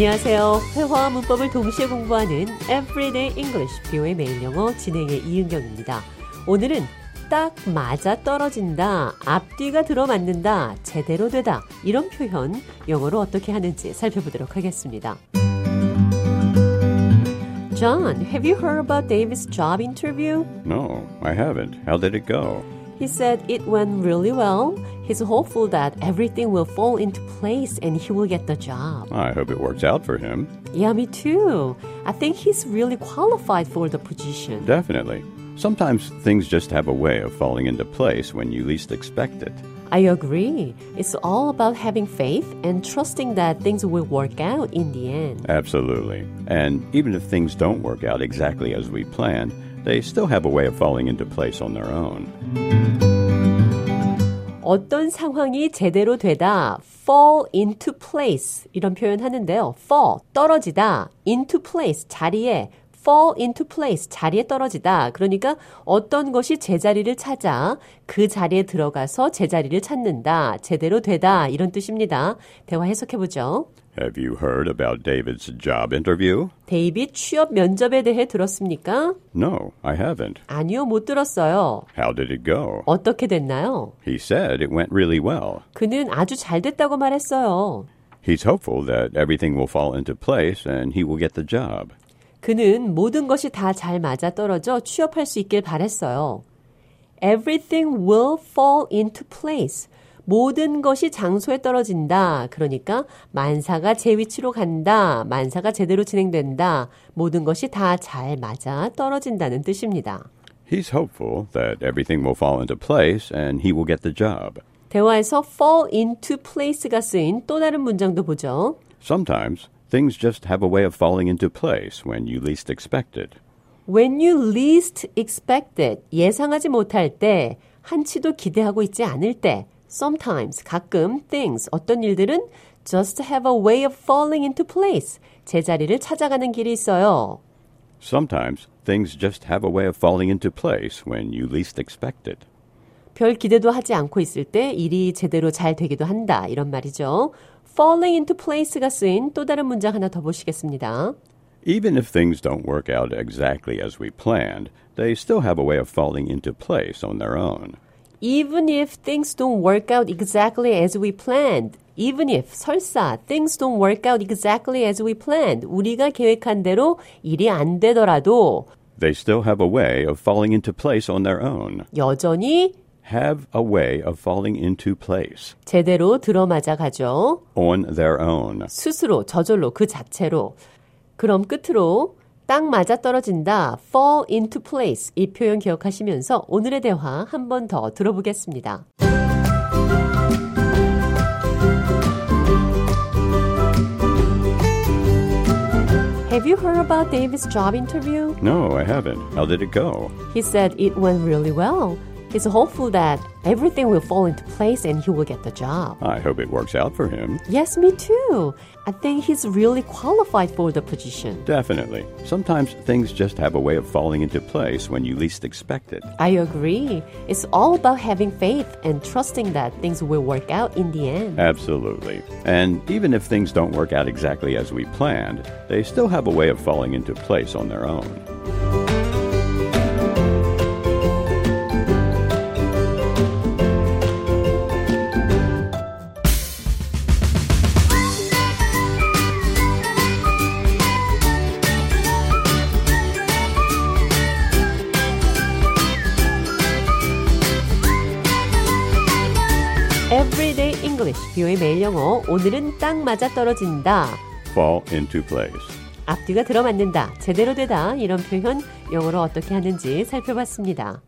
안녕하세요. 회화와 문법을 동시에 공부하는 Everyday English, 뷰의 매일 영어 진행의 이은경입니다. 오늘은 딱 맞아 떨어진다, 앞뒤가 들어맞는다, 제대로 되다 이런 표현 영어로 어떻게 하는지 살펴보도록 하겠습니다. John, have you heard about David's job interview? No, I haven't. How did it go? He said it went really well. He's hopeful that everything will fall into place and he will get the job. I hope it works out for him. Yeah, me too. I think he's really qualified for the position. Definitely. Sometimes things just have a way of falling into place when you least expect it. I agree. It's all about having faith and trusting that things will work out in the end. Absolutely. And even if things don't work out exactly as we planned, they still have a way of falling into place on their own. 어떤 상황이 제대로 되다, fall into place 이런 표현 하는데요. fall 떨어지다, into place 자리에 fall into place 자리에 떨어지다. 그러니까 어떤 것이 제자리를 찾아 그 자리에 들어가서 제자리를 찾는다. 제대로 되다. 이런 뜻입니다. 대화 해석해 보죠. Have you heard about David's job interview? 데이빗 취업 면접에 대해 들었습니까? No, I haven't. 아니요, 못 들었어요. How did it go? 어떻게 됐나요? He said it went really well. 그는 아주 잘 됐다고 말했어요. He's hopeful that everything will fall into place and he will get the job. 그는 모든 것이 다 잘 맞아 떨어져 취업할 수 있길 바랬어요. Everything will fall into place. 모든 것이 장소에 떨어진다. 그러니까 만사가 제 위치로 간다. 만사가 제대로 진행된다. 모든 것이 다 잘 맞아 떨어진다는 뜻입니다. He's hopeful that everything will fall into place and he will get the job. 대화에서 fall into place가 쓰인 또 다른 문장도 보죠. Sometimes things just have a way of falling into place when you least expect it. When you least expect it, 예상하지 못할 때, 한치도 기대하고 있지 않을 때, sometimes, 가끔, things, 어떤 일들은 just have a way of falling into place, 제자리를 찾아가는 길이 있어요. Sometimes things just have a way of falling into place when you least expect it. 별 기대도 하지 않고 있을 때 일이 제대로 잘 되기도 한다. 이런 말이죠. falling into place가 쓰인 또 다른 문장 하나 더 보시겠습니다. Even if things don't work out exactly as we planned, they still have a way of falling into place on their own. Even if things don't work out exactly as we planned. Even if 설사 things don't work out exactly as we planned. 우리가 계획한 대로 일이 안 되더라도 They still have a way of falling into place on their own. 여전히 Have a way of falling into place 제대로 들어맞아 가죠. on their own. 스스로 저절로 그 자체로. 그럼 끝으로 딱 맞아 떨어진다. fall into place 이 표현 기억하시면서 오늘의 대화 한 번 더 들어보겠습니다. Have you heard about David's job interview? No, I haven't. How did it go? He said it went really well. He's hopeful that everything will fall into place and he will get the job. I hope it works out for him. Yes, me too. I think he's really qualified for the position. Definitely. Sometimes things just have a way of falling into place when you least expect it. I agree. It's all about having faith and trusting that things will work out in the end. Absolutely. And even if things don't work out exactly as we planned, they still have a way of falling into place on their own. Everyday English, 뷰의 매일 영어. 오늘은 딱 맞아 떨어진다. Fall into place. 앞뒤가 들어맞는다. 제대로 되다. 이런 표현 영어로 어떻게 하는지 살펴봤습니다.